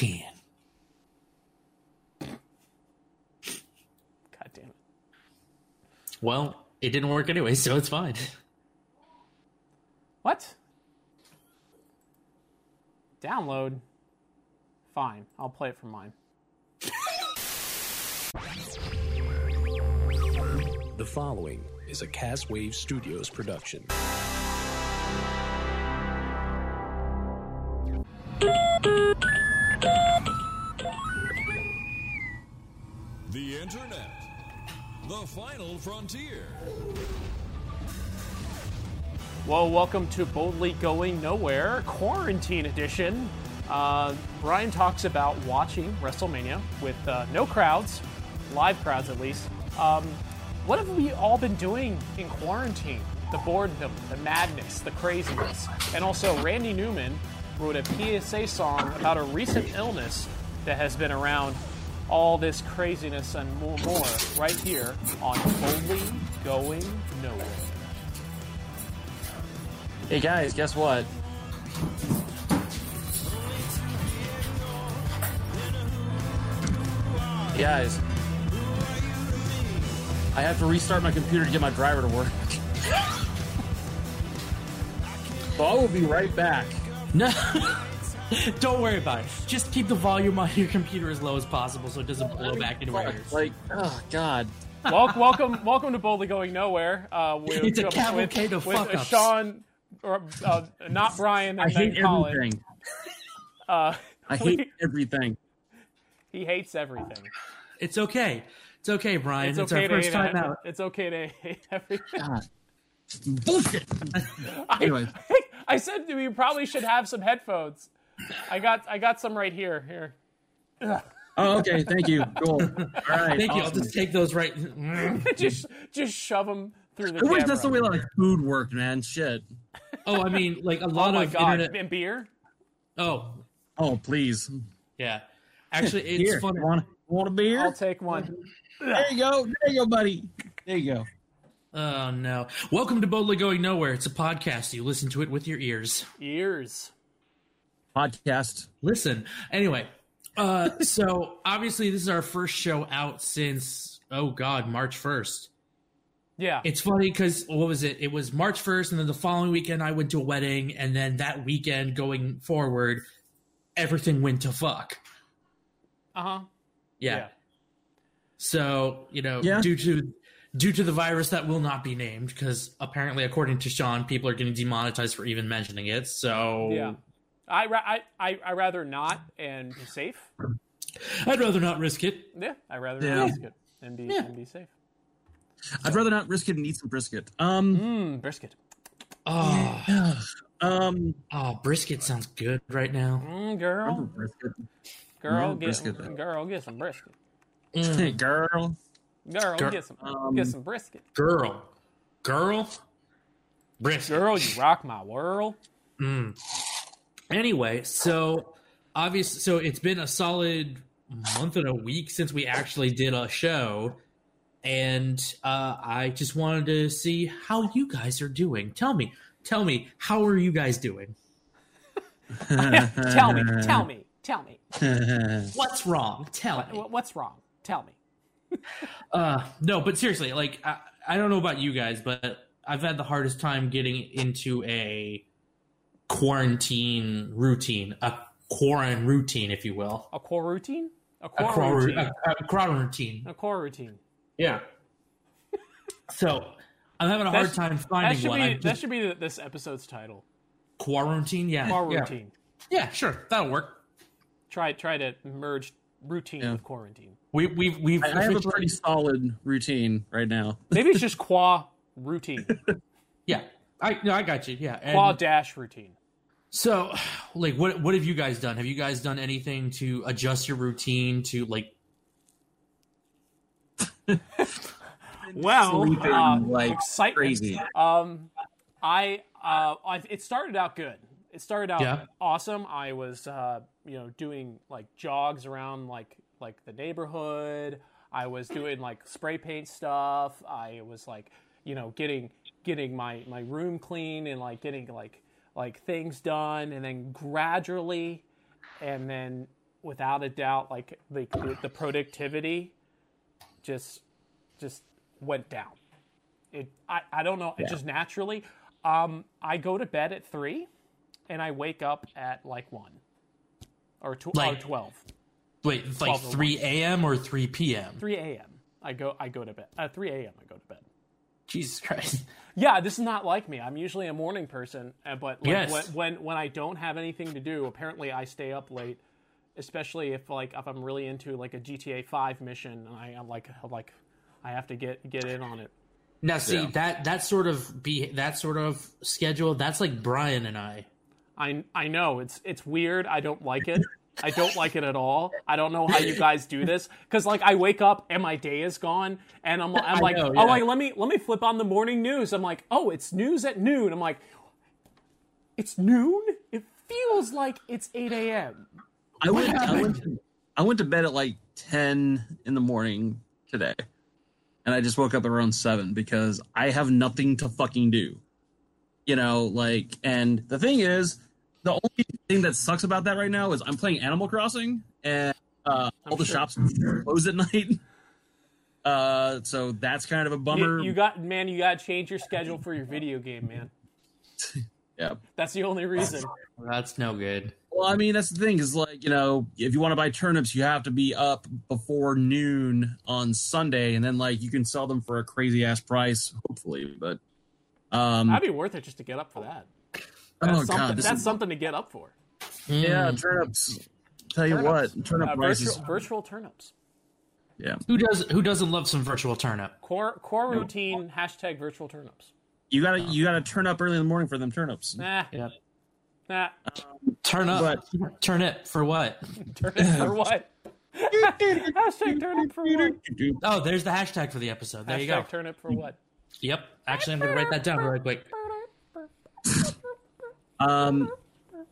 quarantine. God damn it. Well, it didn't work anyway, so it's fine. What? Download. Fine, I'll play it from mine. The following is a Castwave Studios production. The final frontier. Well, welcome to Boldly Going Nowhere, Quarantine Edition. Uh, Brian talks about watching WrestleMania with uh, no crowds, live crowds at least. Um, what have we all been doing in quarantine? The boredom, the madness, the craziness. And also, Randy Newman wrote a PSA song about a recent illness that has been around all this craziness and more, more right here on Boldly Going Nowhere. Hey guys, guess what? Guys, I have to restart my computer to get my driver to work. so I will be right back. No, don't worry about it. Just keep the volume on your computer as low as possible so it doesn't blow back into our ears. Like, oh god. Wel- welcome, welcome to Boldly Going Nowhere. Uh, with, It's a with- cavalcade with, of with fuck-ups. Sean, or uh, not Brian, and I hate Colin. everything. Uh, I hate everything. he hates everything. It's okay. It's okay, Brian. It's, It's, okay our to first hate. time out. It's okay to hate everything. God. Bullshit. Anyway, I said we probably should have some headphones. I got, I got some right here. Here, oh, okay. Thank you. Cool. All right. Thank you. I'll just take those right. Mm. just, just shove them through the I wish camera. that's the way like food worked, man. Shit. Oh, I mean, like a Oh lot my of god! internet. And beer. Oh, Oh, please. yeah. Actually, it's Here, funny. Want, want a beer? I'll take one. There you go. There you go, buddy. There you go. Oh no! Welcome to Boldly Going Nowhere. It's a podcast. You listen to it with your ears. Ears. Podcast. Listen. Anyway, uh, so obviously this is our first show out since oh god, March first. Yeah. It's funny because what was it? It was March first, and then the following weekend I went to a wedding, and then that weekend going forward, everything went to fuck. Uh huh. Yeah. So you know, Yeah. due to due to the virus that will not be named, because apparently, according to Sean, people are getting demonetized for even mentioning it. So Yeah. I, ra- I, I, I rather not and be safe. I'd rather not risk it. Yeah, I'd rather Yeah. not risk it and be Yeah. and be safe. I'd rather not risk it and eat some brisket. Um. Mmm, brisket. Oh, Um. oh, brisket sounds good right now. Mm, girl, Brisket. girl, Yeah, get brisket, though. girl, get some brisket. Hey, girl. Girl, Girl, get some um, get some brisket. Girl, girl, brisket. Girl, you rock my world. Mm. Anyway, so obviously, so it's been a solid month and a week since we actually did a show, and uh, I just wanted to see how you guys are doing. Tell me, tell me, how are you guys doing? tell me, tell me, tell me. What's wrong? Tell me. What's wrong? Tell me. Uh, no, but seriously, like I, I don't know about you guys, but I've had the hardest time getting into a quarantine routine, a quarantine routine, if you will. A core routine? A A core quar- routine. a- a quarantine. A core routine. Yeah. So I'm having a That hard sh- time finding should one. be I that should be this episode's title. quarantine. Yeah. Quarantine. yeah. Yeah, sure, that'll work. Try try to merge routine Yeah. with quarantine. We we've we've I I have a pretty solid routine right now. Maybe it's just qua routine. yeah. I no, I got you. Yeah. And Qua dash routine. So, like, what what have you guys done? Have you guys done anything to adjust your routine to like? Well, Sleeping uh, like excitement. crazy. Um, I uh, I, it started out good. It started out Yeah. awesome. I was uh, you know doing like jogs around like like the neighborhood. I was doing like spray paint stuff. I was like you know getting getting my my room clean and like getting like like things done and then gradually and then without a doubt, like the the productivity just just went down. It I, I don't know, it just naturally. Um, I go to bed at three, and I wake up at like one or, tw- or twelve. Wait, like 12 or 3 a.m. or 3 p.m.? 3 a.m. I go I go to bed. At 3 a.m. I go to bed. Jesus Christ. Yeah, this is not like me. I'm usually a morning person, uh, but like Yes. when, when when I don't have anything to do, apparently I stay up late, especially if like if I'm really into like a GTA 5 mission and I, I'm like I'm like I have to get get in on it. Now, see Yeah. that that sort of be that sort of schedule. That's like Brian and I. I I know it's it's weird. I don't like it. I don't like it at all. I don't know how you guys do this because like I wake up and my day is gone, and I'm I'm like know, oh like let me let me flip on the morning news. I'm like oh it's news at noon. I'm like it's noon. It feels like it's 8 a.m. I went, I went, to, I went to bed at like ten in the morning today, and I just woke up around seven because I have nothing to fucking do. You know, like, and the thing is, the only thing that sucks about that right now is I'm playing Animal Crossing, and uh, all the sure. shops close at night. Uh, so that's kind of a bummer. You, you got man, you got to change your schedule for your video game, man. yeah. That's the only reason. That's no good. Well, I mean, that's the thing is like, you know, if you want to buy turnips, you have to be up before noon on Sunday, and then like you can sell them for a crazy ass price, hopefully. But um, That'd be worth it just to get up for that. That's oh something. god, that's is, something to get up for. yeah, turnips. Tell you Turnips. what, turnip Uh, prices. virtual, virtual turnips. Yeah, Who does who doesn't love some virtual turnip? Core core routine hashtag virtual turnips. you gotta you gotta turn up early in the morning for them turnips. Nah, Yep. nah. Turn up, turnip for what? Turnip for what? hashtag turnip for what? Oh, there's the hashtag for the episode. There you go. Hashtag turnip for what? Yep. Actually, I'm gonna write that down really quick. Um,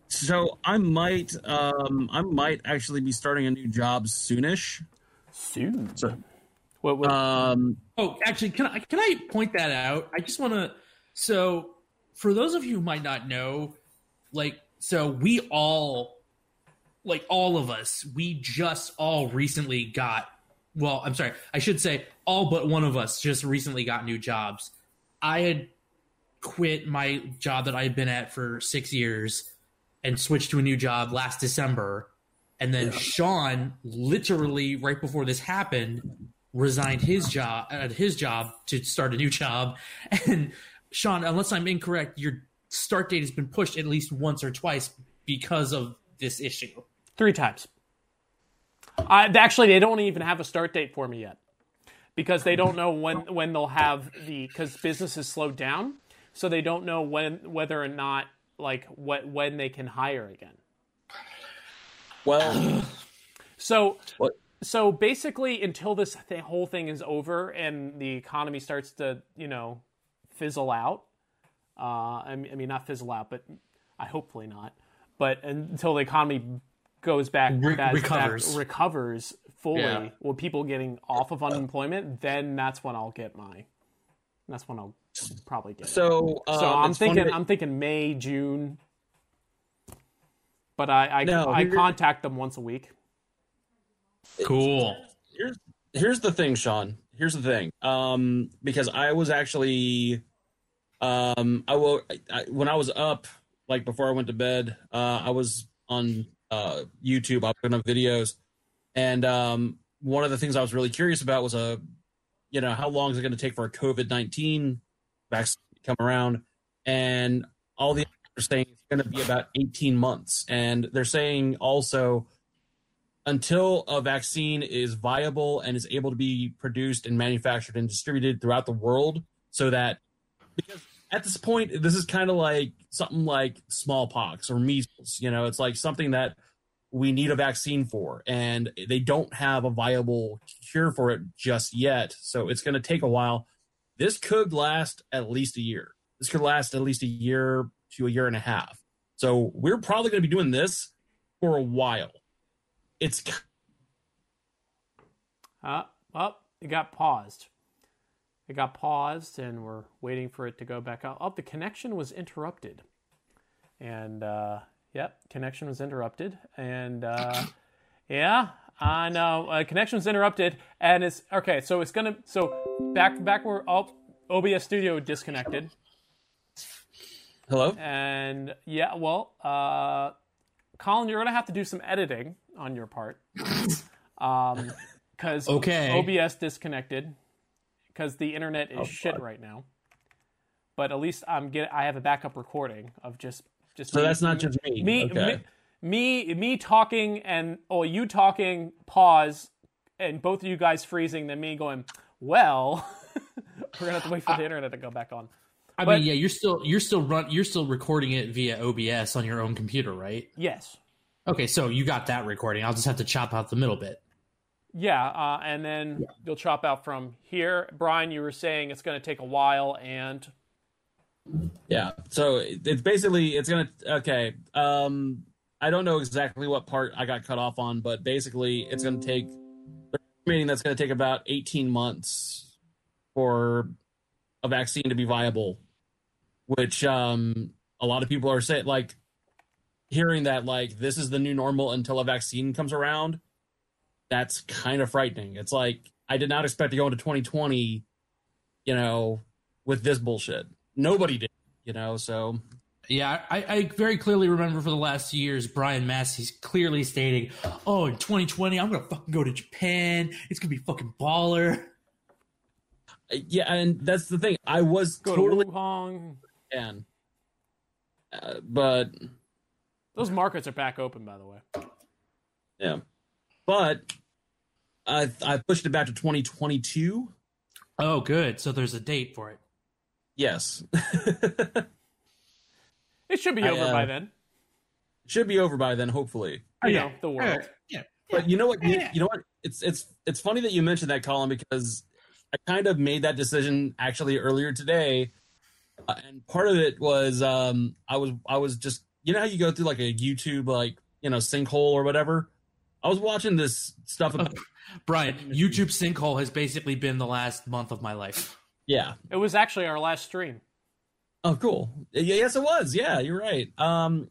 so I might um I might actually be starting a new job soonish. Soon. So, What? what um, Oh, actually, can I can I point that out? I just want to. So, for those of you who might not know, like, so we all, like, all of us, we just all recently got. Well, I'm sorry, I should say all but one of us just recently got new jobs. I had quit my job that I had been at for six years and switched to a new job last December. And then Sean, literally right before this happened, resigned his job at his job to start a new job. And Sean, unless I'm incorrect, your start date has been pushed at least once or twice because of this issue. Three times. I, actually, they don't even have a start date for me yet because they don't know when when they'll have the because business has slowed down, so they don't know when whether or not like what when they can hire again. well, So what? so basically, until this th- whole thing is over and the economy starts to you know fizzle out, uh, I, mean, I mean not fizzle out, but I hopefully not. But until the economy goes back, Re- back- recovers. back- recovers fully, Yeah. with people getting off of unemployment, then that's when I'll get my. That's when I'll probably get. so um, So I'm thinking that- I'm thinking May June. But I I, No, I contact them once a week. Cool. here's here's the thing, Sean. Here's the thing. Um, because I was actually, um, I will I, when I was up, like before I went to bed, uh, I was on uh YouTube. I put up videos, and um, one of the things I was really curious about was a, you know, how long is it going to take for a COVID nineteen vaccine come around, and all the are saying it's going to be about eighteen months, and they're saying also until a vaccine is viable and is able to be produced and manufactured and distributed throughout the world so that because at this point this is kind of like something like smallpox or measles you know? It's like something that we need a vaccine for and they don't have a viable cure for it just yet. So it's going to take a while this could last at least a year this could last at least a year to a year and a half so we're probably going to be doing this for a while it's Uh, well, it got paused. It got paused, and we're waiting for it to go back out. Oh, the connection was interrupted. And, uh, yep, connection was interrupted. And uh, Yeah, I know. Uh, connection's interrupted, and it's okay. So it's gonna. So back back where oh, OBS Studio disconnected, Hello. and yeah, well, uh, Colin, you're gonna have to do some editing on your part, um, because Okay. OBS disconnected because the internet is shit fuck. right now. But at least I'm get. I have a backup recording of just just. So me- that's not just me. me, Okay. me, me, me talking and or you talking, pause, and both of you guys freezing, then me going, well, we're gonna have to wait for the internet to go back on. I But- mean, yeah, you're still you're still run you're still recording it via OBS on your own computer, right? Yes, Okay, so you got that recording. I'll just have to chop out the middle bit. yeah, uh, and then you'll chop out from here. Brian, you were saying it's gonna take a while, and Yeah. So it's basically it's gonna okay. Um, I don't know exactly what part I got cut off on, but basically it's gonna take. they're that's gonna take about eighteen months for a vaccine to be viable, which um a lot of people are saying like hearing that like this is the new normal until a vaccine comes around. That's kind of frightening. It's like I did not expect to go into 2020, you know, with this bullshit nobody did, you know. So Yeah, I, I very clearly remember for the last years, Brian Massey's clearly stating, "Oh, in 2020, I'm gonna fucking go to Japan. It's gonna be fucking baller." yeah, and that's the thing. I was go totally to Wuhan. fan, uh, but Those markets are back open, by the way. yeah, but I I pushed it back to 2022. Oh, good. So there's a date for it. Yes, It should be I, over uh, by then. should be over by then, hopefully. You know, the world. Yeah. But you know what? You, you know what? It's it's it's funny that you mentioned that, Colin, because I kind of made that decision actually earlier today, uh, and part of it was um I was I was just you know how you go through like a YouTube like you know sinkhole or whatever. I was watching this stuff. About, Brian, YouTube sinkhole has basically been the last month of my life. yeah. It was actually our last stream. Oh, cool. Yes, it was. Yeah, you're right. Um,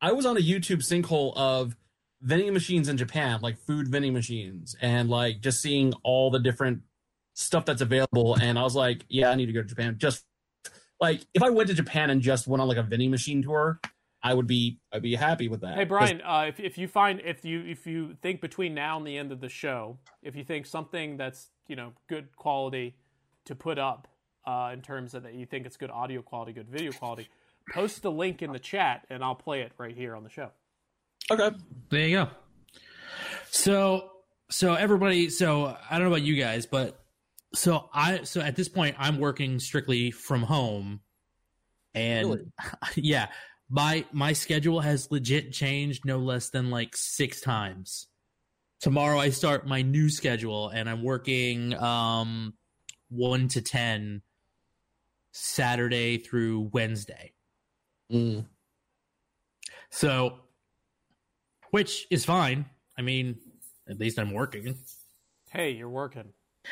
I was on a YouTube sinkhole of vending machines in Japan, like food vending machines, and like just seeing all the different stuff that's available. And I was like, yeah, I need to go to Japan. Just like if I went to Japan and just went on like a vending machine tour, I would be I'd be happy with that. Hey Brian, uh, if if you find if you if you think between now and the end of the show, if you think something that's you know good quality to put up uh, in terms of that you think it's good audio quality, good video quality, post the link in the chat and I'll play it right here on the show. Okay. There you go. So, so everybody, so I don't know about you guys, but so I, so at this point, I'm working strictly from home, and Really? yeah, my my schedule has legit changed no less than like six times. Tomorrow I start my new schedule, and I'm working um one to ten Saturday through Wednesday. Mm. So, which is fine. I mean, at least I'm working. Hey, you're working.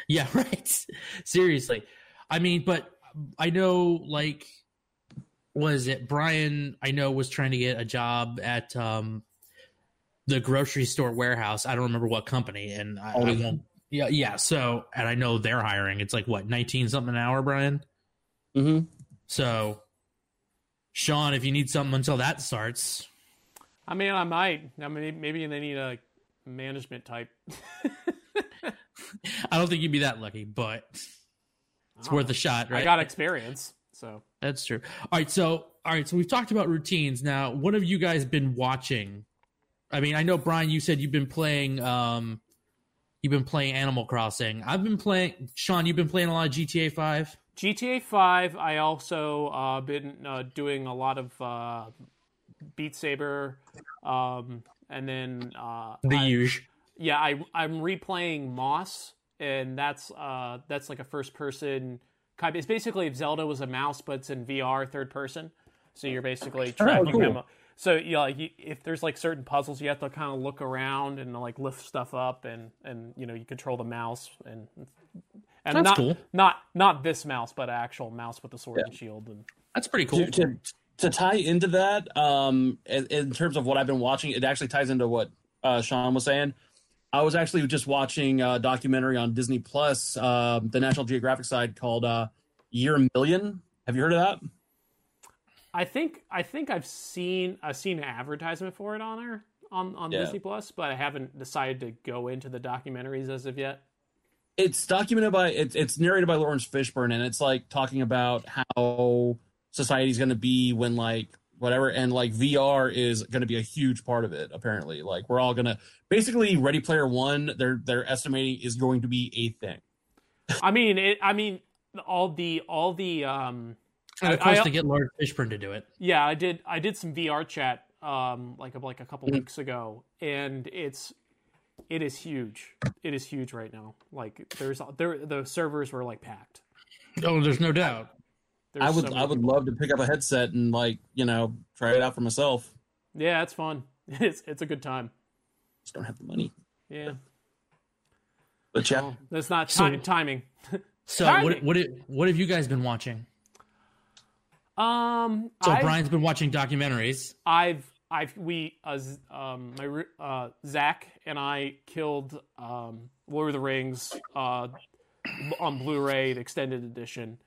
Yeah, right. Seriously. I mean, but I know, like, was it Brian? I know was trying to get a job at um, the grocery store warehouse. I don't remember what company, and I, I won't. Yeah, yeah. So, and I know they're hiring. It's like what nineteen something an hour, Brian. Hmm So, Sean, if you need something until that starts, I mean, I might. I mean, maybe they need a management type. I don't think you'd be that lucky, but it's worth a shot, right? I got experience, so That's true. All right, so all right, so we've talked about routines. Now, what have you guys been watching? I mean, I know Brian, you said you've been playing um you've been playing Animal Crossing. I've been playing Sean, you've been playing a lot of GTA 5. GTA Five. I also uh, been uh, doing a lot of uh, Beat Saber, um, and then uh, The I- huge. yeah, I I'm replaying Moss, and that's uh that's like a first person kind. Of, it's basically if Zelda was a mouse, but it's in VR, third person. So you're basically tracking cool. them. So you know, like you, if there's like certain puzzles, you have to kind of look around and like lift stuff up, and and you know you control the mouse and and That's not cool. not not this mouse, but an actual mouse with the sword and shield. And That's pretty cool. To, to, to tie into that, um, in, in terms of what I've been watching, it actually ties into what uh, Sean was saying, I was actually just watching a documentary on Disney Plus, uh, the National Geographic side called uh, Year Million. Have you heard of that? I think I think I've seen I've seen an advertisement for it on there on on Yeah. Disney Plus, but I haven't decided to go into the documentaries as of yet. It's documented by it's it's narrated by Laurence Fishburne, and it's like talking about how society's going to be when like whatever, and like VR is going to be a huge part of it. Apparently, like we're all gonna basically Ready Player One. They're they're estimating is going to be a thing. I mean, it, I mean, all the all the um, And of I- course, I- to get Laurence Fishburne to do it. yeah, I did I did some VR chat um like like a couple Mm-hmm. weeks ago, and it's it is huge. It is huge right now. Like there's there the servers were like packed. Oh, there's no doubt. There's I would many I would people. love to pick up a headset and like you know try it out for myself. Yeah, it's fun. It's it's a good time. Just don't have the money. Yeah, But yeah, well, that's not So- timing. So, Timing. what what what have you guys been watching? Um, So I've, Brian's been watching documentaries. I've I've we uh, um my uh Zach and I killed um Lord of the Rings uh on Blu-ray the extended edition.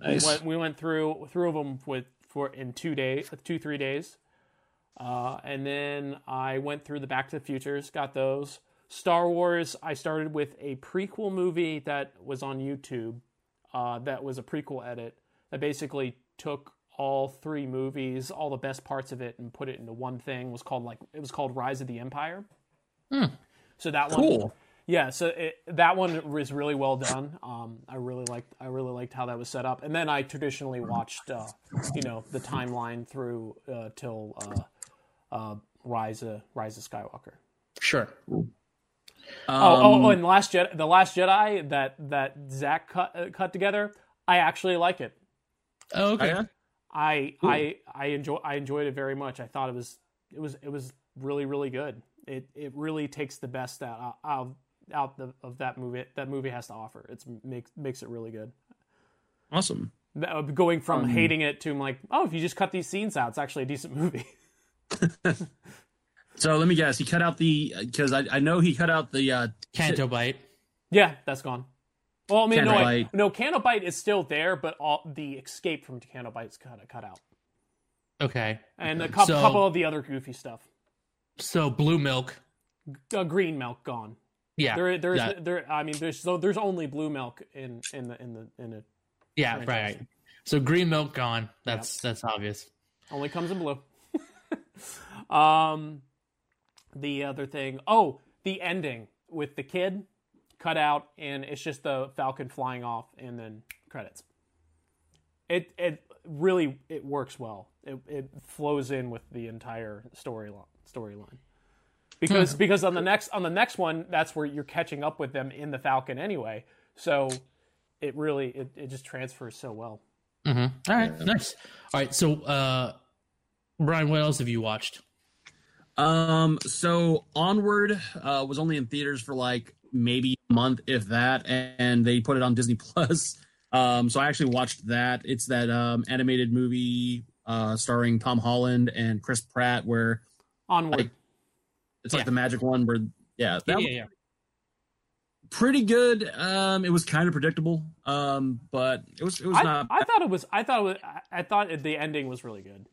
nice. We went, we went through through them with for in two days, two three days, uh, and then I went through the Back to the Futures, got those. Star Wars. I started with a prequel movie that was on YouTube. Uh, that was a prequel edit that basically took all three movies, all the best parts of it, and put it into one thing. It was called like it was called Rise of the Empire. So that one, yeah, so it, that one was really well done. Um, I really liked I really liked how that was set up. And then I traditionally watched, uh, you know, the timeline through uh, till uh, uh, Rise of Rise of Skywalker. Sure. oh, oh, Um, oh, and the last Jedi, the last Jedi that that Zach cut uh, cut together, I actually like it. Oh, okay. yeah? I I I enjoy I enjoyed it very much. I thought it was it was it was really really good. It it really takes the best out out out the, of that movie that movie has to offer. It's makes makes it really good. awesome. Th- uh, Going Um, from hating it to like, oh, if you just cut these scenes out, it's actually a decent movie. So let me guess. He cut out the because I, I know he cut out the uh, Canto Bight. yeah, that's gone. Well, I mean, no, wait, no, Canto Bight is still there, but all the escape from Canto Bight's cut cut out, Okay. and a couple, So- couple of the other goofy stuff. So blue milk. Uh, green milk gone. Yeah. There, there's, there. I mean, there's so there's only blue milk in in the in the in it. Yeah, franchise. right. So green milk gone. That's that's obvious. Only comes in blue. um, the other thing. Oh, the ending with the kid cut out, and it's just the Falcon flying off, and then credits. It it really it works well. It it flows in with the entire storyline storyline. Because because on the next on the next one, that's where you're catching up with them in the Falcon anyway. So it really it, it just transfers so well. hmm All right, nice. All right, so uh, Brian, what else have you watched? Um, so Onward uh, was only in theaters for like maybe a month, if that, and they put it on Disney Plus. Um, so I actually watched that. It's that um, animated movie uh, starring Tom Holland and Chris Pratt, where Onward. Like, it's Yeah. like the magic one. Where yeah, that Yeah, yeah, yeah. pretty good. Um, it was kind of predictable, um, but it was it was I, not. I thought it was. I thought it was. I- thought the ending was really good.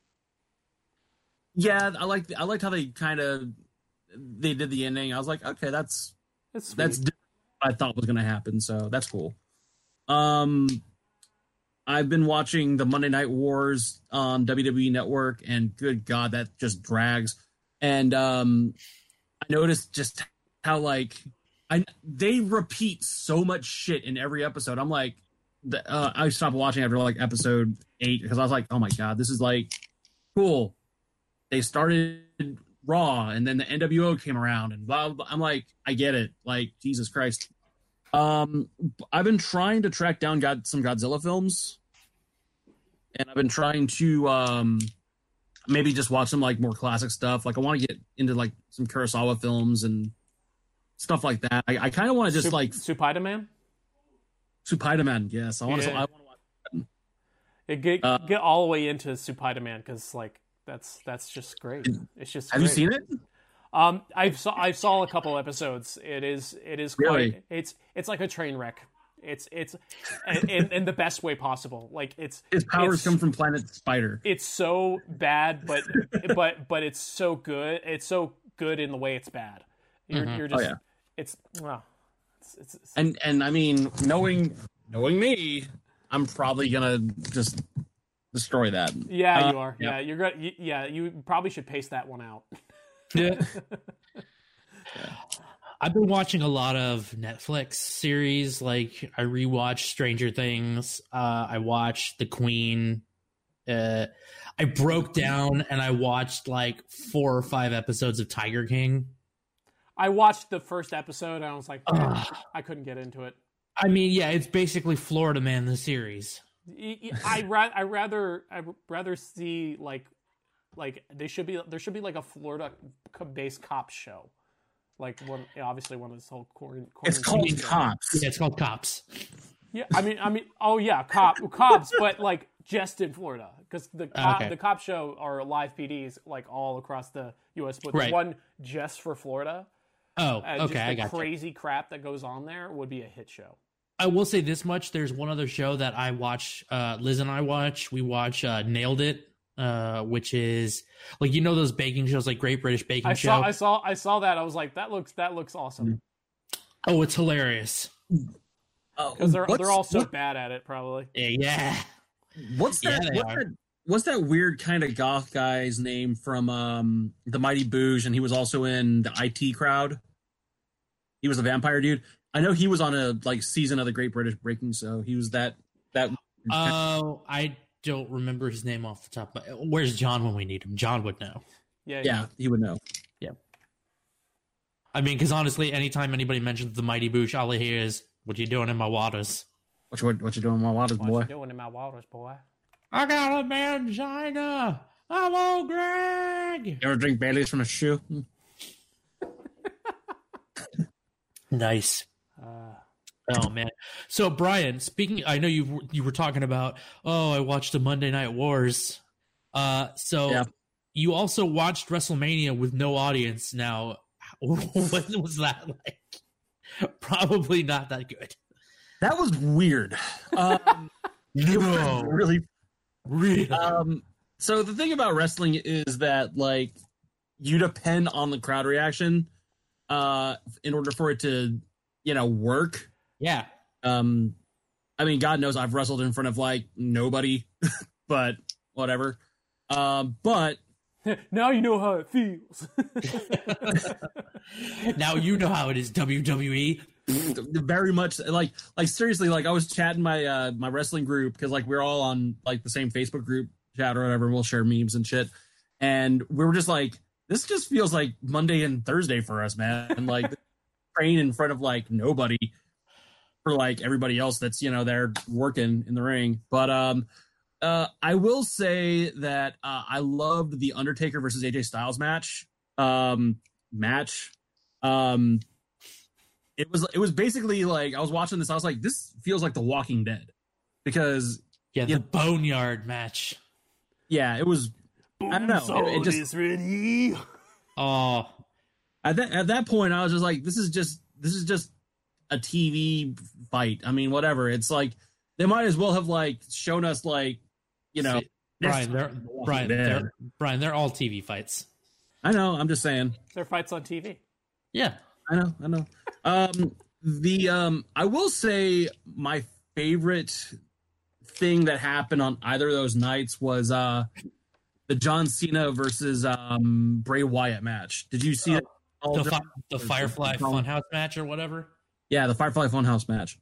yeah, I liked I liked how they kind of they did the ending. I was like, okay, that's that's what I thought was going to happen. So that's cool. Um, I've been watching the Monday Night Wars on WWE Network, and good God, that just drags. And um, I noticed just how like I they repeat so much shit in every episode. I'm like, the, uh, I stopped watching after like episode eight because I was like, oh my God, this is like cool. They started Raw, and then the NWO came around, and blah, blah, blah. I'm like, I get it. Like Jesus Christ. Um, I've been trying to track down God some Godzilla films, and I've been trying to um maybe just watch some like more classic stuff. Like I want to get into like some Kurosawa films and stuff like that. I, I kind of want to just Sup- like Supida Man. Supida Man. Yes, I want to. Yeah. I want to watch. Yeah, Get Uh, get all the way into Supida Man because like that's that's just great. It's just. Have you seen it? Um, I saw I saw a couple episodes. It is it is quite Really? it's it's like a train wreck. It's it's in, in the best way possible. Like it's His powers it's- come from Planet Spider. it's so bad, but but but it's so good. It's so good in the way it's bad. You're you're just Oh, yeah. it's well, it's, it's, it's And and I mean, knowing knowing me, I'm probably gonna just destroy that. yeah, Uh, you are. Yeah, you're good. You, yeah, you probably should pace that one out. Yeah. I've been watching a lot of Netflix series. Like I rewatched Stranger Things. Uh, I watched The Queen. Uh, I broke down and I watched like four or five episodes of Tiger King. I watched the first episode and I was like, I couldn't get into it. I mean, yeah, it's basically Florida Man the series. Y- y- I ra- I rather I rather see like like they should be there should be like a Florida based cop show, like one obviously one of this whole quarant- It's called show. Cops. Yeah, it's called Cops. Yeah, I mean I mean oh yeah cop cops, but like just in Florida because the cop, Okay. the cop show are live PDs like all across the U.S. But Right. one just for Florida, Oh, uh, okay, just I the got you. crazy crap that goes on there would be a hit show. I will say this much: there's one other show that I watch. Uh, Liz and I watch. We watch uh, Nailed It, uh, which is like you know those baking shows, like Great British Baking I Show. saw I saw I saw that I was like that looks that looks awesome oh, it's hilarious. because they're What's- they're all so what- bad at it probably. Yeah, yeah. What's that? they what's, that what's that weird kind of goth guy's name from um the Mighty Boosh, and he was also in the IT crowd. He was a vampire dude. I know he was on a like season of the Great British Breaking, so he was that that. Oh, I don't remember his name off the top. But where's John when we need him? John would know. Yeah, yeah, he would know. Yeah. I mean, because honestly, anytime anybody mentions the Mighty Boosh, all I hear is, "What you doing in my waters?" What you what you doing, in my waters, What boy? you doing in my waters, boy? I got a mangina. I'm old Gregg. You ever drink Bailey's from a shoe? Nice. Uh, Oh man. So Brian, speaking, I know you you were talking about. Oh, I watched the Monday Night Wars. Uh, so Yeah. you also watched WrestleMania with no audience. Now, what was that like? Probably not that good. That was weird. Um, No, really really. Um, so the thing about wrestling is that like you depend on the crowd reaction uh in order for it to you know work. yeah. Um I mean God knows I've wrestled in front of like nobody, but whatever. Um but now you know how it feels. now you know how it is. WWE. very much like like seriously like I was chatting my uh my wrestling group because like we're all on like the same Facebook group chat or whatever. We'll share memes and shit, and we were just like, this just feels like Monday and Thursday for us, man. And like train in front of like nobody for like everybody else that's you know they're working in the ring. But um, uh, I will say that uh, I loved the Undertaker versus AJ Styles match. Um, match. Um, it was it was basically like I was watching this. I was like, this feels like The Walking Dead because Yeah, the Yeah. Boneyard match. yeah, it was. I don't know. It, it just ready. Oh, at that at that point, I was just like, this is just this is just a TV fight. I mean, whatever. It's like they might as well have like shown us like you know. Brian, they're Brian, they're Brian, they're all TV fights. I know. I'm just saying. They're fights on TV. Yeah. I know, I know. Um, the um, I will say my favorite thing that happened on either of those nights was uh the John Cena versus um Bray Wyatt match. Did you see it? The, fi- the Firefly Funhouse match or whatever. Yeah, the Firefly Funhouse match.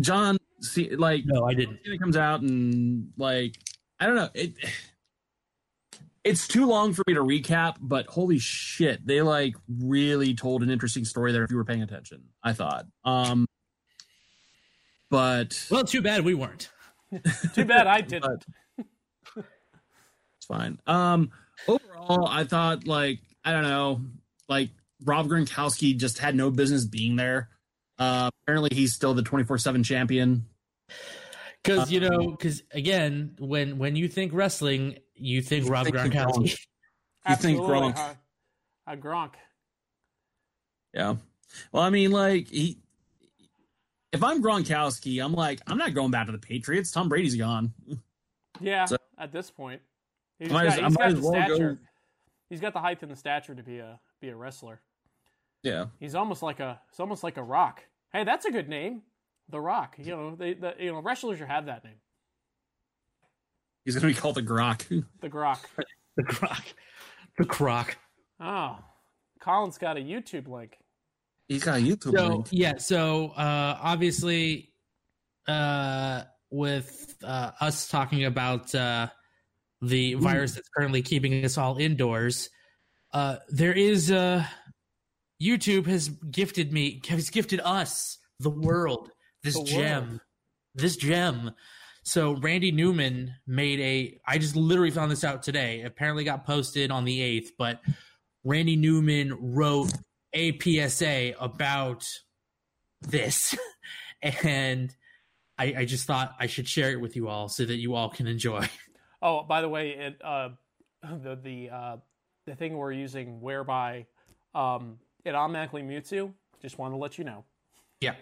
John, C- like No, I didn't. Cena comes out and like I don't know it. It's too long for me to recap, but holy shit, they like really told an interesting story there if you were paying attention. I thought. Um, but Well, too bad we weren't. Too bad I didn't. it's fine. Um, overall, I thought like I don't know, like Rob Gronkowski just had no business being there. Uh, apparently, he's still the twenty four seven champion. Because you know, because again, when when you think wrestling, you think Rob think Gronkowski. You think Absolutely. Gronk. huh? A Gronk. Yeah. Well, I mean, like he. If I'm Gronkowski, I'm like, I'm not going back to the Patriots. Tom Brady's gone. Yeah, So- at this point, he's Might got, as- I he's got the well go- He's got the height and the stature to be a be a wrestler. Yeah. He's almost like a it's almost like a Rock. Hey, that's a good name, The Rock. You know, they the, you know wrestlers should have that name, He's gonna be called the Grok. The Grok. The croc. The croc. Oh, Colin's got a YouTube link. He's got a YouTube So link. yeah, so uh obviously uh with uh us talking about uh the virus that's currently keeping us all indoors, uh there is uh YouTube has gifted me has gifted us the world this The world. gem. This gem. So Randy Newman made a I just literally found this out today. Apparently got posted on the 8th, but Randy Newman wrote a PSA about this, and I, I just thought I should share it with you all so that you all can enjoy. Oh, by the way, it uh, the the uh, the thing we're using whereby um, it automatically mutes you. Just want to let you know. Yeah.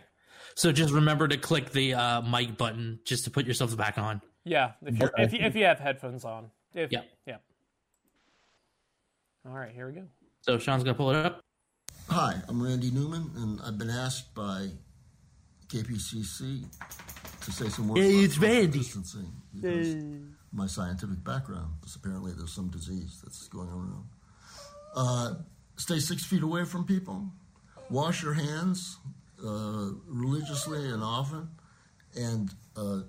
So just remember to click the uh, mic button just to put yourself back on. Yeah, if you if you if you have headphones on. If, Yeah. Yeah. All right, here we go. So Sean's gonna pull it up. Hi, I'm Randy Newman, and I've been asked by KPCC to say some words Hey, it's social Randy. distancing because my scientific background. Because apparently there's some disease that's going around. Uh, stay six feet away from people. Wash your hands uh, religiously and often, and uh,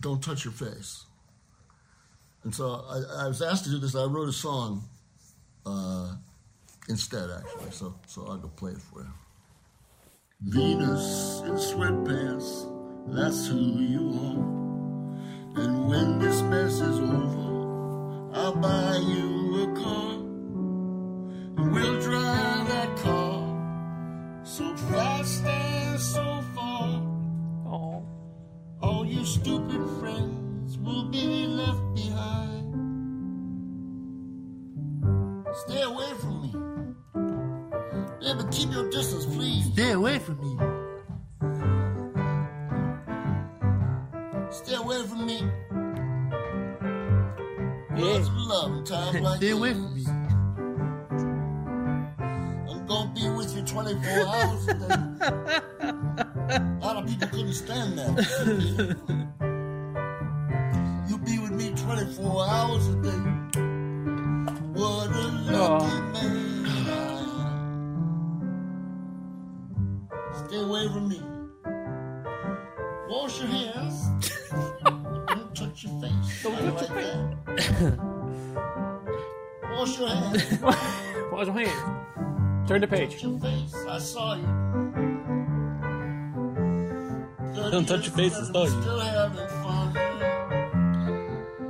don't touch your face. And so I, I was asked to do this. I wrote a song uh, instead, actually. So, so I'll go play it for you. Venus in sweatpants, that's who you are. And when this mess is over, I'll buy you a car. And we'll drive that car so fast and so far. Oh, All you stupid friends will be left behind. Stay away from me. Yeah, but keep your distance, please. Stay away from me. Love in times like Stay away this. me. I'm gonna be with you 24 hours a day. A lot of people couldn't stand that. You'll be with me 24 hours a day. What a lucky oh. man I am. Stay away from me. Wash your hands. Don't touch your face. Don't touch your face. Wash your hands. wash your hands. Turn the page. your face. I saw you. Don't touch your face, I saw you. Still having fun.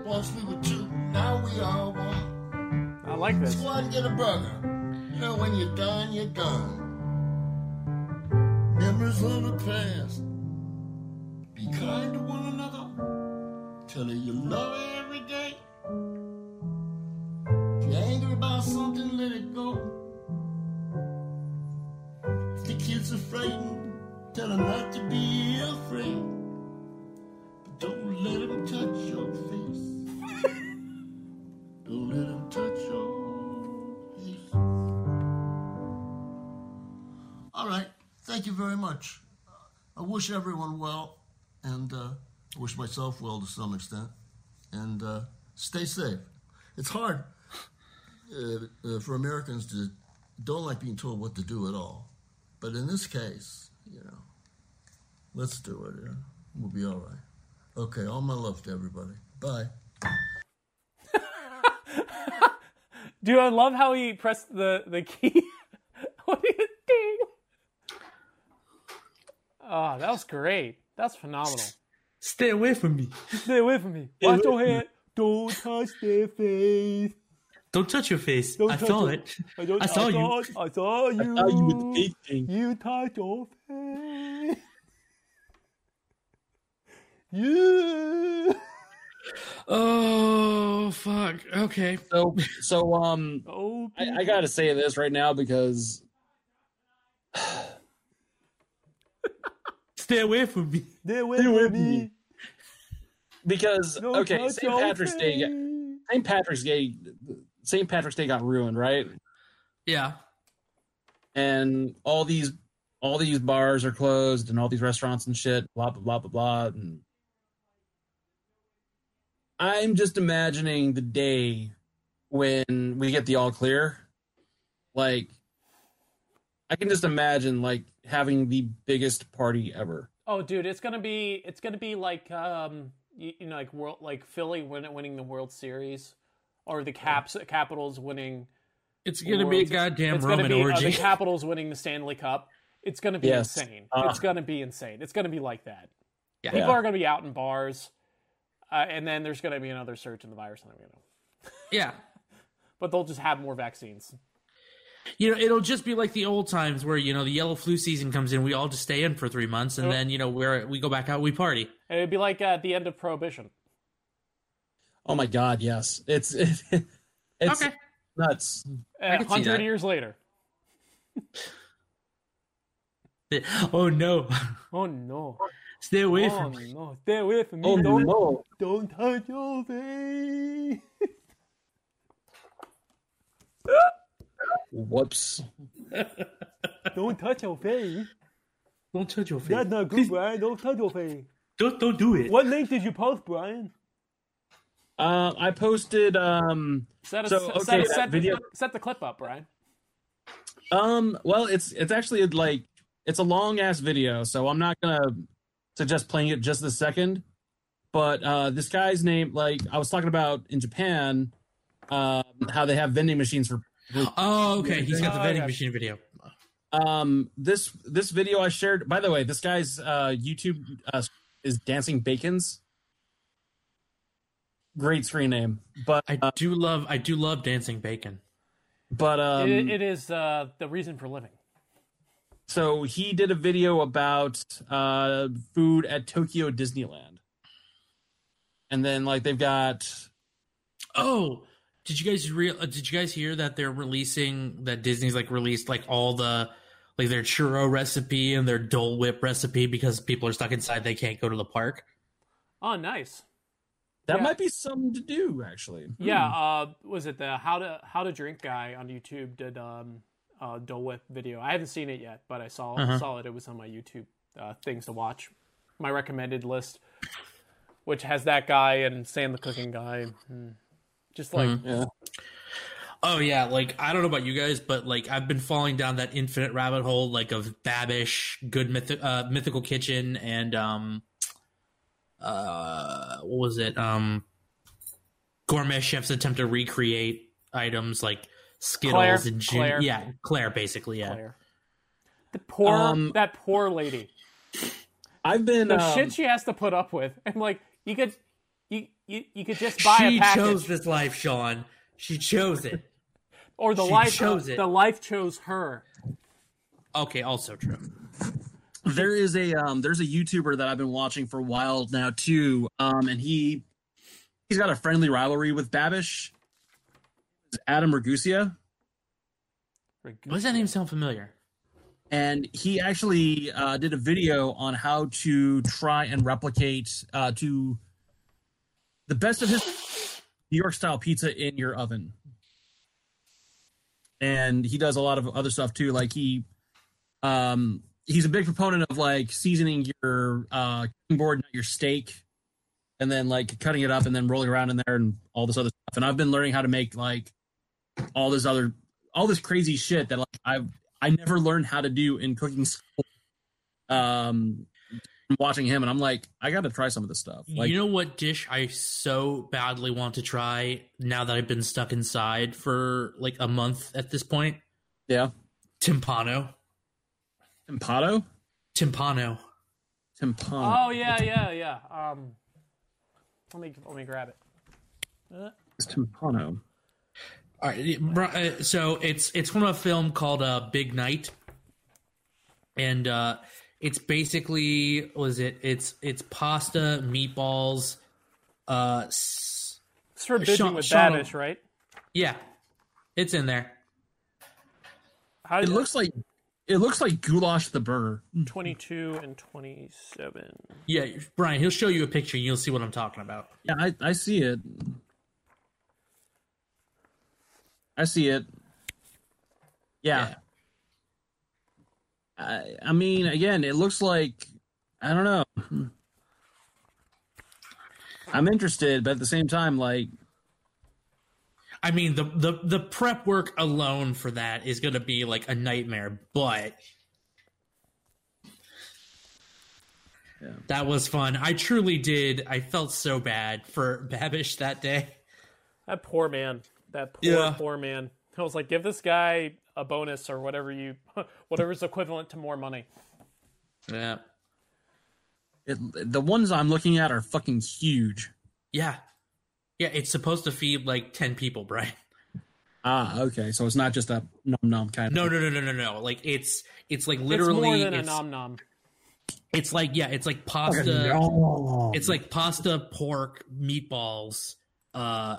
Once we were two, now we are one. I like this. Go out and get a burger. You know, when you're done, you're done. Memories of the past. Be kind to one another. Tell her you love her about something, let it go. If the kid's afraid, tell her not to be afraid. But don't let him touch your face. Don't let him touch your face. All right. Thank you very much. I wish everyone well, and uh, I wish myself well to some extent. And uh, stay safe. It's hard uh, uh, for Americans to don't like being told what to do at all. But in this case, you know, let's do it. Yeah? We'll be all right. Okay. All my love to everybody. Bye. Dude, I love how he pressed the, the key. what do you think? Oh, that was great. That's phenomenal. Stay away from me. Stay away from me. Wash your hand. Don't touch their face. Don't touch your face. Don't I saw it. it. don't- I saw you. I saw you. saw you with the big thing. You touch your face. You. Oh fuck. Okay. So so um Oh, I, I gotta say this right now because Stay away from me. Stay away with me. because No okay, St. Patrick's Day got- face. St. Patrick's Day St. Patrick's Day got ruined, right? Yeah. And all these all these bars are closed and all these restaurants and shit, blah blah blah blah blah. And I'm just imagining the day when we get the all clear. Like I can just imagine like having the biggest party ever. Oh, dude, it's gonna be it's gonna be like um you, you know like world like Philly win, winning the World Series, or the Caps Capitals winning. It's gonna be a goddamn it's gonna Roman be, uh, orgy. the Capitals winning the Stanley Cup. It's gonna be Yes. insane. Ah. It's gonna be insane. It's gonna be like that. Yeah. People are gonna be out in bars, uh, and then there's gonna be another surge in the virus. and You know, yeah. but they'll just have more vaccines. You know, it'll just be like the old times where you know the yellow flu season comes in. We all just stay in for three months, and Yep. then you know where we go back out, we party. And it'd be like uh, the end of Prohibition. Oh my god, yes. It's it's okay. nuts. A hundred years later. Oh no! Oh no! Stay away Oh from me. no! Stay away from me! Oh don't, no. don't touch your face. Whoops. Don't touch your face. Don't touch your face. That's not good, Brian. Don't touch your face. Don't don't do it. What link did you post, Brian? Uh, I posted um Set, a, So, okay, set, that set, video- set the clip up, Brian. um well it's it's actually like it's a long ass video, so I'm not gonna suggest playing it just this second. But uh this guy's name like I was talking about in Japan, um how they have vending machines for Oh, okay. He's got the Oh, vending okay. machine video. um this this video I shared by the way, this guy's uh YouTube uh, is Dancing Bacons. Great screen name. But I uh, do love I do love dancing bacon. but um it, it is uh, the reason for living. So he did a video about uh, food at Tokyo Disneyland, and then like they've got Oh, did you guys real? uh, Did you guys hear that they're releasing that Disney's like released like all the like their churro recipe and their Dole Whip recipe because people are stuck inside they can't go to the park. Oh, nice. That Yeah. might be something to do actually. Yeah. Uh, was it the how to how to drink guy on YouTube did um uh Dole Whip video? I haven't seen it yet, but I saw Uh-huh. saw it. It was on my YouTube uh, things to watch, my recommended list, which has that guy and Sam the cooking guy. Hmm. Just like Yeah. Oh yeah, like I don't know about you guys, but like I've been falling down that infinite rabbit hole like of Babish, Good Myth- uh, Mythical Kitchen, and um, uh, what was it? Um, Gourmet Chef's attempt to recreate items like Skittles Claire, and Jun- Claire. yeah, Claire basically, yeah. Claire. The poor Um, that poor lady. I've been The um, shit she has to put up with. And like you could you you, you could just buy She a package. She chose this life, Sean. She chose it. or the she life chose it. the life chose her. Okay, also true. There is a um there's a YouTuber that I've been watching for a while now too. Um and he he's got a friendly rivalry with Babish. Adam Ragusea. Why does that name sound familiar? and he actually uh, did a video on how to try and replicate uh, to the best of his New York style pizza in your oven. And he does a lot of other stuff too. Like he, um, he's a big proponent of like seasoning your uh, board, not your steak, and then like cutting it up and then rolling around in there and all this other stuff. And I've been learning how to make like all this other, all this crazy shit that like I've I never learned how to do in cooking school. Um, watching him, and I'm like, I got to try some of this stuff. Like, you know what dish I so badly want to try now that I've been stuck inside for like a month at this point? yeah, Timpano. Timpano, Timpano. Timpano. Oh yeah, yeah, yeah. Um let me let me grab it. It's Timpano. All right, uh, so it's it's from a film called uh, Big Night, and uh, it's basically was it? It's it's pasta, meatballs, Uh, s- It's for bidding Sean- with Sean- Babish, right? yeah, it's in there. How It looks like it looks like goulash the burger. Hmm. 22 and 27. Yeah, Brian, he'll show you a picture. and You'll see what I'm talking about. Yeah, I, I see it. I see it. Yeah. I, I mean, again, it looks like I don't know. Hmm. I'm interested, but at the same time, like I mean, the the the prep work alone for that is going to be like a nightmare. But Yeah. that was fun. I truly did. I felt so bad for Babish that day. That poor man. That poor, Yeah. poor man. I was like, give this guy a bonus or whatever you, whatever's equivalent to more money. Yeah, it, the ones I'm looking at are fucking huge. yeah, yeah. It's supposed to feed like ten people, Brian. Ah, okay, so it's not just a num num kind No, of. no, no, no, no, no. Like it's it's like It's literally more than a nom nom. it's like yeah, it's like pasta. no. It's like pasta, pork, meatballs, uh,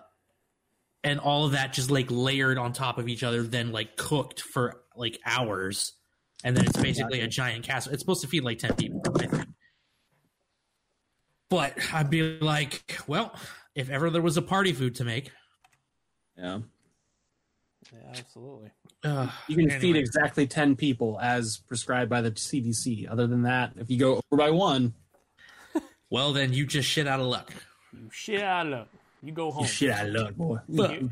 and all of that just like layered on top of each other, then like cooked for like hours, and then it's basically a giant casserole. It's supposed to feed like ten people, I think. But I'd be like, well, if ever there was a party food to make, yeah. Yeah, absolutely. uh, You can Anyway. feed exactly 10 people as prescribed by the CDC. Other than that, if you go over by one, well, then you just shit out of luck. You shit out of luck. You go home. You shit out of luck, boy. You,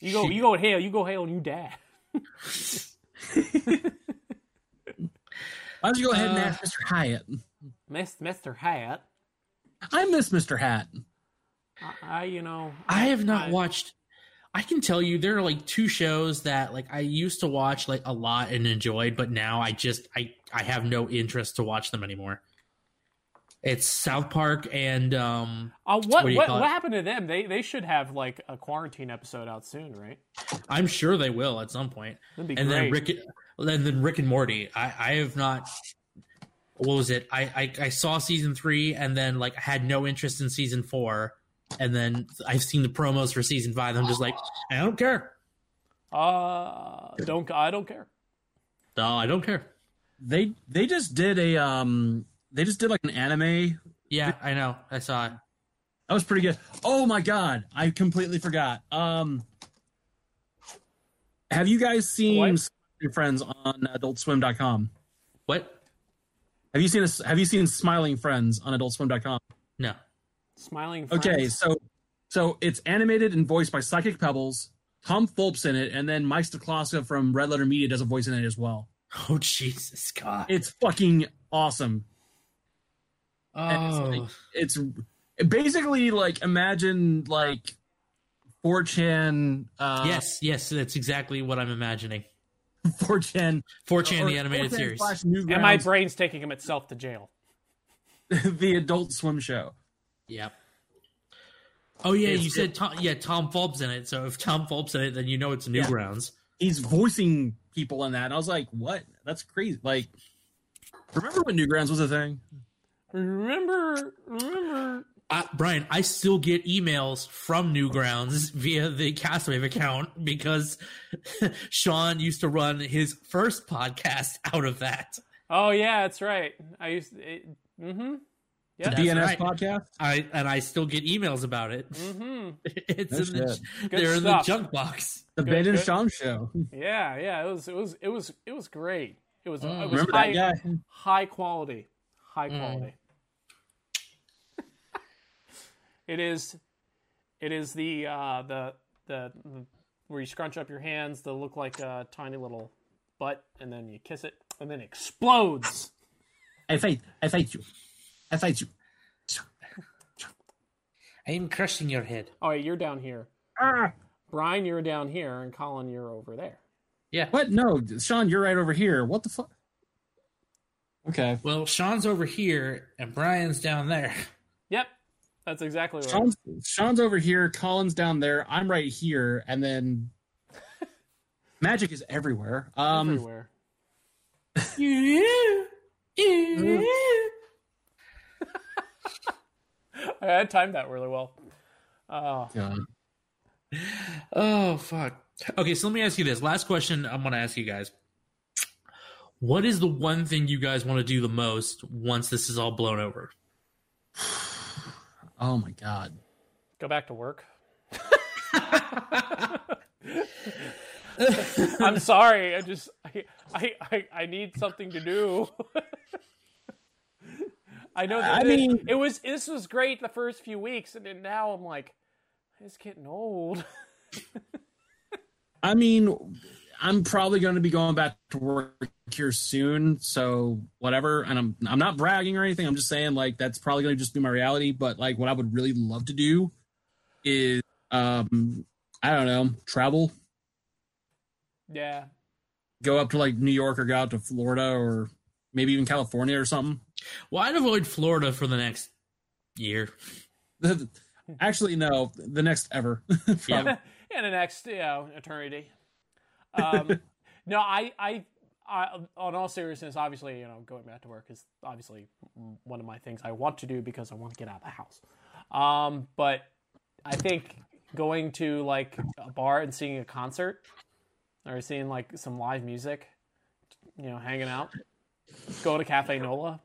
you go. You go to hell. You go hell and you die. Why don't you go ahead and Uh, ask Mr. Hyatt? Miss, Mr. Hat. I miss Mr. Hat. I, I, you know. I have not I- watched. I can tell you there are like two shows that like I used to watch like a lot and enjoyed, but now I just I I have no interest to watch them anymore. It's South Park and um Uh, what What what, what happened to them? They they should have like a quarantine episode out soon, right? I'm sure they will at some point. And then. Rick and then Rick and Morty. I I have not. What was it? I, I I saw season three and then like had no interest in season four, and then I've seen the promos for season five. I'm just like I don't care. Uh, don't I don't care. No, I don't care. They they just did a um they just did like an anime. Yeah, I know. I saw it. That was pretty good. Oh my god, I completely forgot. Um Have you guys seen What? Smiling Friends on adultswim.com? What? Have you seen a, have you seen Smiling Friends on adultswim.com? No. Smiling. Okay, so so it's animated and voiced by Psychic Pebbles, Tom Fulps in it, and then Mike Stoklasa from Red Letter Media does a voice in it as well. Oh Jesus God! It's fucking awesome. Oh, It's basically like imagine like 4chan uh yes, yes, that's exactly what I'm imagining. 4chan 4chan, the or animated 4chan series. and my brain's taking him itself to jail. the Adult Swim show. Yep. Oh yeah, It's- you said Tom, yeah Tom Fulp's in it. So if Tom Fulp's in it, then you know it's Newgrounds. He's voicing people in that. And I was like, what? That's crazy. Like, remember when Newgrounds was a thing? Remember, remember. Uh, Brian, I still get emails from Newgrounds via the Castwave account because Sean used to run his first podcast out of that. Oh yeah, that's right. I used. It, mm-hmm. Yeah. That's DNS right. podcast? I and I still get emails about it. Mm-hmm. It's No in the. Good they're in the junk box. The Good, Ben and good. Sean show. Yeah, yeah. It was, it was, it was, it was great. It was, it was Remember high, that guy? high quality, high quality. it is, it is the, uh, the, the, the, where you scrunch up your hands that look like a tiny little butt, and then you kiss it, and then it explodes. I fight. I fight you. I fight you. I am crushing your head. All right, you're down here. Ah! Brian, you're down here, and Colin, you're over there. Yeah. What? No, Sean, you're right over here. What the fuck? Okay. Well, Sean's over here and Brian's down there. Yep, that's exactly right. Sean's, Sean's over here. Colin's down there. I'm right here. And then magic is everywhere. Um, Everywhere. I timed that really well. Oh, Yeah. Oh fuck. Okay, so let me ask you this. Last question I'm gonna ask you guys. What is the one thing you guys want to do the most once this is all blown over? Oh my god. go back to work. I'm sorry. I just I, I I I need something to do. I know. That I it- mean- it was this was great the first few weeks, and then now I'm like, it's getting old. I mean, I'm probably going to be going back to work here soon, so whatever. And I'm I'm not bragging or anything. I'm just saying like that's probably going to just be my reality. But like, what I would really love to do is, um, I don't know, travel, Yeah, go up to like New York or go out to Florida or maybe even California or something. Well, I'd avoid Florida for the next year. Actually, no, the next ever. Yeah. in the next you know eternity. Um, no, I, I, I, on all seriousness, obviously, you know, going back to work is obviously one of my things I want to do because I want to get out of the house. Um, but I think going to like a bar and seeing a concert or seeing like some live music, you know, hanging out, go to Cafe Nola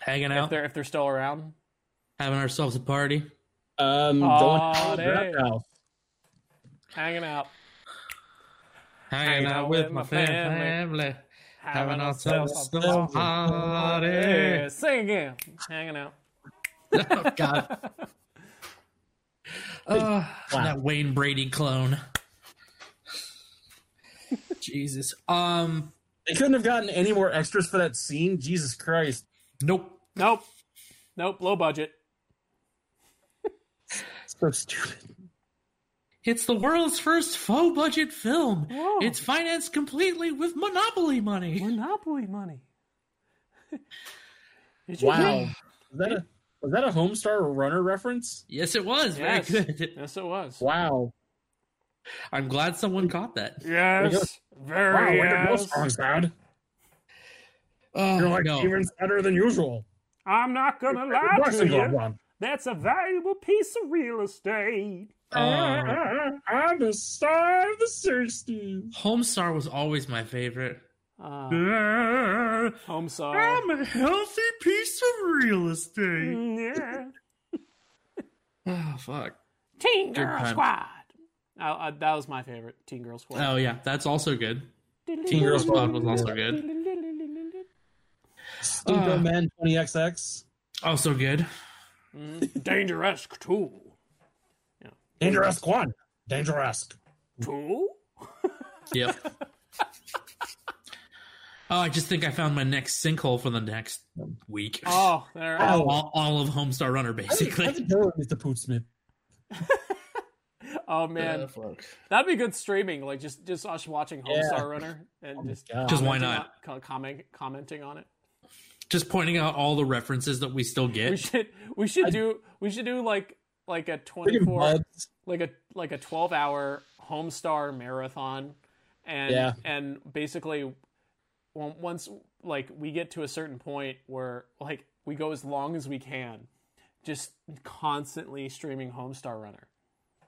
Hanging if out, they're if they're still around. having ourselves a party. um, Oh, going to hey. the house. Hanging out, Hanging out with my family. Having ourselves a a party. Yeah, sing again. Hanging out. oh, God. Uh, That Wayne Brady clone. Jesus. Um. They couldn't have gotten any more extras for that scene. Jesus Christ. Nope. Nope. Nope. Low budget. So stupid. It's the world's first faux budget film. Whoa. It's financed completely with monopoly money. Monopoly money. Did you Wow. hear- Was that a was that a Homestar Runner reference? Yes, it was. Yes. Very good. Yes, it was. Wow. I'm glad someone caught that. Yes. Very Wow, way to go, yes. Strong. Oh, You're like no. even better than usual. I'm not gonna lie to you. Ron. That's a valuable piece of real estate. Oh, I'm the star of the 60s. Homestar was always my favorite. Uh, I'm home a healthy piece of real estate. Yeah. Oh, fuck. Teen Good Girl time. Squad. Uh, uh, that was my favorite. Teen Girl Squad. Oh, yeah. That's also good. Teen Girl Squad Squad was also good. Stinko Uh. Man 20XX. Also good. Dangeresque too. Dangeresque 1. Dangeresque. Two? Yep. oh, I just think I found my next sinkhole for the next week. Oh, there. Oh. all, all of Homestar Runner, I basically. think Mr. Pootsmith. Oh man, Uh, that'd be good streaming. Like just just us watching Yeah. Homestar Runner and just God. Just why not? on- comment commenting on it. Just pointing out all the references that we still get. We should we should do we should do like like a twenty Freaking like a like a twelve hour Homestar marathon, and Yeah. and basically once like we get to a certain point where like we go as long as we can, just constantly streaming Homestar Runner.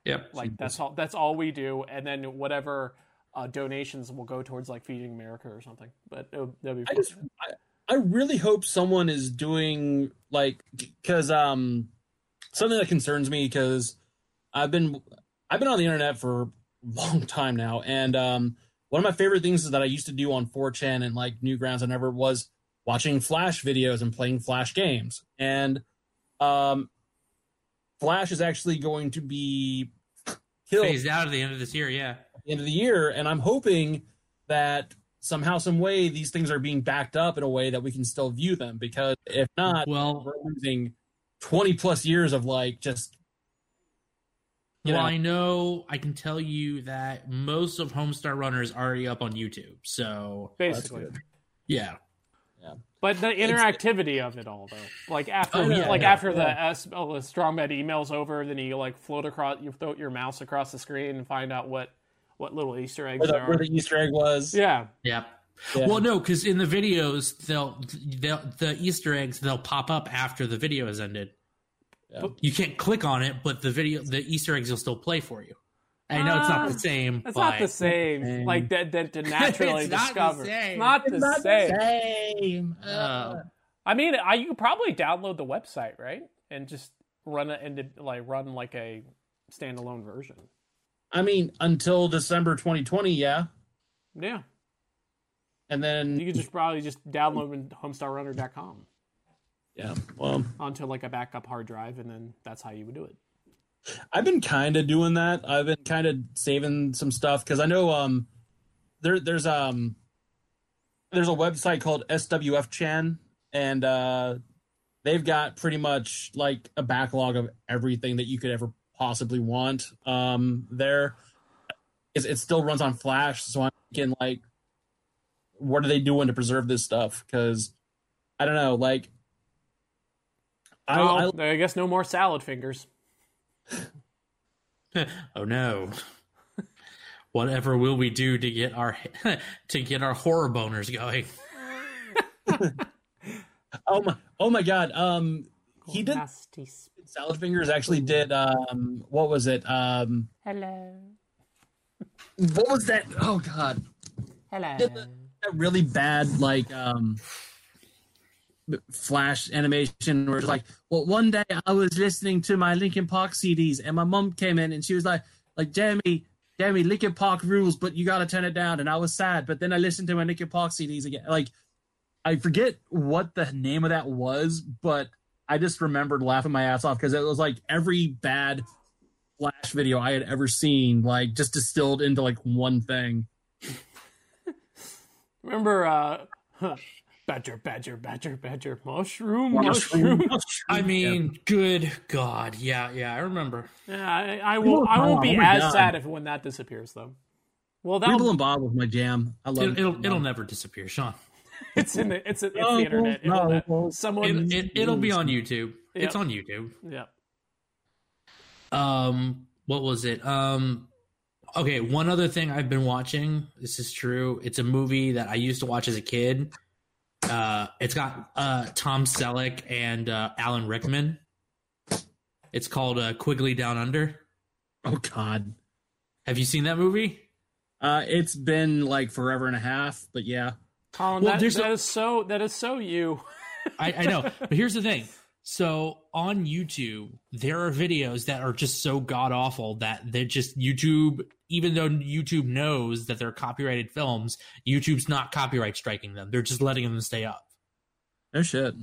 Yep. Like that's all that's all we do, and then whatever uh, donations will go towards like feeding America or something. But it, that'd be I just I, really hope someone is doing like because um something that concerns me because I've been I've been on the internet for a long time now and um one of my favorite things is that I used to do on 4chan and like Newgrounds and ever was watching Flash videos and playing Flash games and um Flash is actually going to be killed Phased out at the end of this year, yeah. end of the year, and I'm hoping that somehow, some way, these things are being backed up in a way that we can still view them. Because if not, Well, we're losing 20 plus years of like just. You well, know, I know I can tell you that most of Homestar Runner is already up on YouTube. So basically. good. yeah. But the interactivity of it all, though, like after, Oh, yeah, like yeah, after the S, oh, the Strong Bad emails over, then you like float across, you float your mouse across the screen and find out what what little Easter eggs where, the, are. where the Easter egg was. yeah, Yeah. Yeah. Well, no, because in the videos, they'll, they'll the Easter eggs they'll pop up after the video has ended. Yeah. You can't click on it, but the video, the Easter eggs will still play for you. I know it's not the same. It's but not the same. Like that, that to naturally It's not the discover. same. It's not the same. same. Uh, I mean, I, you could probably download the website, right, and just run it into like run like a standalone version. I mean, until December 2020, yeah, Yeah, and then you could just probably just download in homestarrunner.com yeah. Well, onto like a backup hard drive, and then that's how you would do it. I've been kind of doing that. I've been kind of saving some stuff because I know um there there's um there's a website called SWF Chan and uh they've got pretty much like a backlog of everything that you could ever possibly want um there. It's, it still runs on Flash, so I'm thinking like, what are they doing to preserve this stuff? Because I don't know, like. I, Oh, I, I guess no more salad fingers. oh no. Whatever will we do to get our to get our horror boners going? oh my oh my god um he did Nasty sp- salad fingers actually did um what was it? Um Hello. what was that? Oh god. Hello. did the, that really bad like um flash animation where it's like well one day i was listening to my linkin park cds and my mom came in and she was like like jeremy jeremy linkin park rules but you gotta turn it down. And i was sad but then i listened to my linkin park cds again. Like i forget what the name of that was but i just remembered laughing my ass off because it was like every bad flash video i had ever seen like just distilled into like one thing Remember, uh, huh, badger, badger, badger, badger, mushroom, mushroom. I mean, good God, yeah, yeah, I remember. Yeah, I, I will. I won't be Oh as God. sad if when that disappears, though. Well, Weebl that and Bob was my jam. I love It, it'll it'll never disappear, Sean. it's in the it's, it's No, the internet. It'll, no, net- no. someone. It, it, it'll be on YouTube. It's on YouTube. yeah. Um, what was it? Um, okay, one other thing I've been watching. This is true. It's a movie that I used to watch as a kid. Uh, it's got uh Tom Selleck and uh, Alan Rickman. It's called uh, Quigley Down Under. Oh God. Have you seen that movie? Uh, it's been like forever and a half, but yeah. Colin, Well, that, that a- is so that is so you. I, I know, but here's the thing. So on YouTube, there are videos that are just so god awful that they're just YouTube. Even though YouTube knows that they're copyrighted films, YouTube's not copyright striking them. They're just letting them stay up. No shit.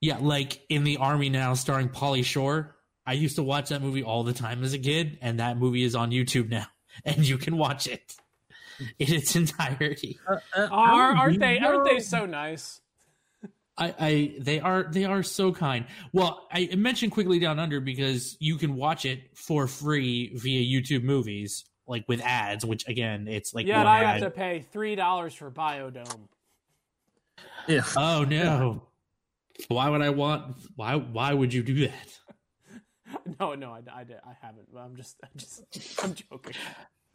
Yeah, like in the Army now, starring Pauly Shore. I used to watch that movie all the time as a kid, and that movie is on YouTube now, and you can watch it in its entirety. Uh, Are, aren't they? Aren't they so nice? I, I they are they are so kind. Well, I mentioned Quigley Down Under because you can watch it for free via YouTube Movies, like with ads. Which again, it's like Yeah, one I ad. have to pay three dollars for Biodome. Yeah. Oh no! Why would I want? Why why would you do that? No, no, I, I, I haven't. But I'm just, I'm just, I'm joking.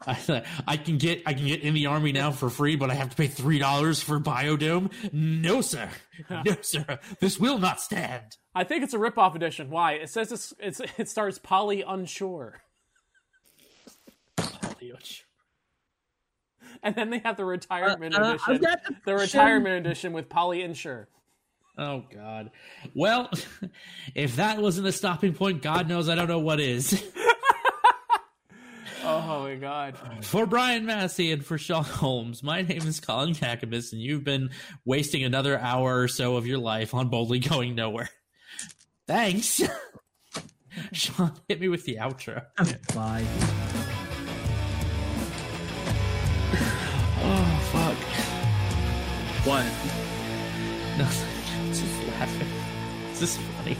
I, I can get I can get in the army now for free, but I have to pay three dollars for Biodome. No, sir. No, sir. This will not stand. I think it's a rip-off edition. Why? It says it's, it's it starts Polly Unsure, and then they have the retirement Uh, uh, edition. The the retirement edition with Polly Insure. Oh God. Well, if that wasn't a stopping point, God knows I don't know what is. Oh my god. For Brian Massey and for Sean Holmes, my name is Colin Kakamas, and you've been wasting another hour or so of your life on boldly going nowhere. Thanks. Sean, hit me with the outro. Bye. Oh fuck. What? Nothing. I'm just laughing. This is funny.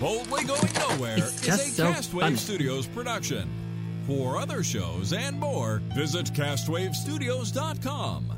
Boldly Going Nowhere It's is just a so Castwave funny. Studios production. For other shows and more, visit castwavestudios.com.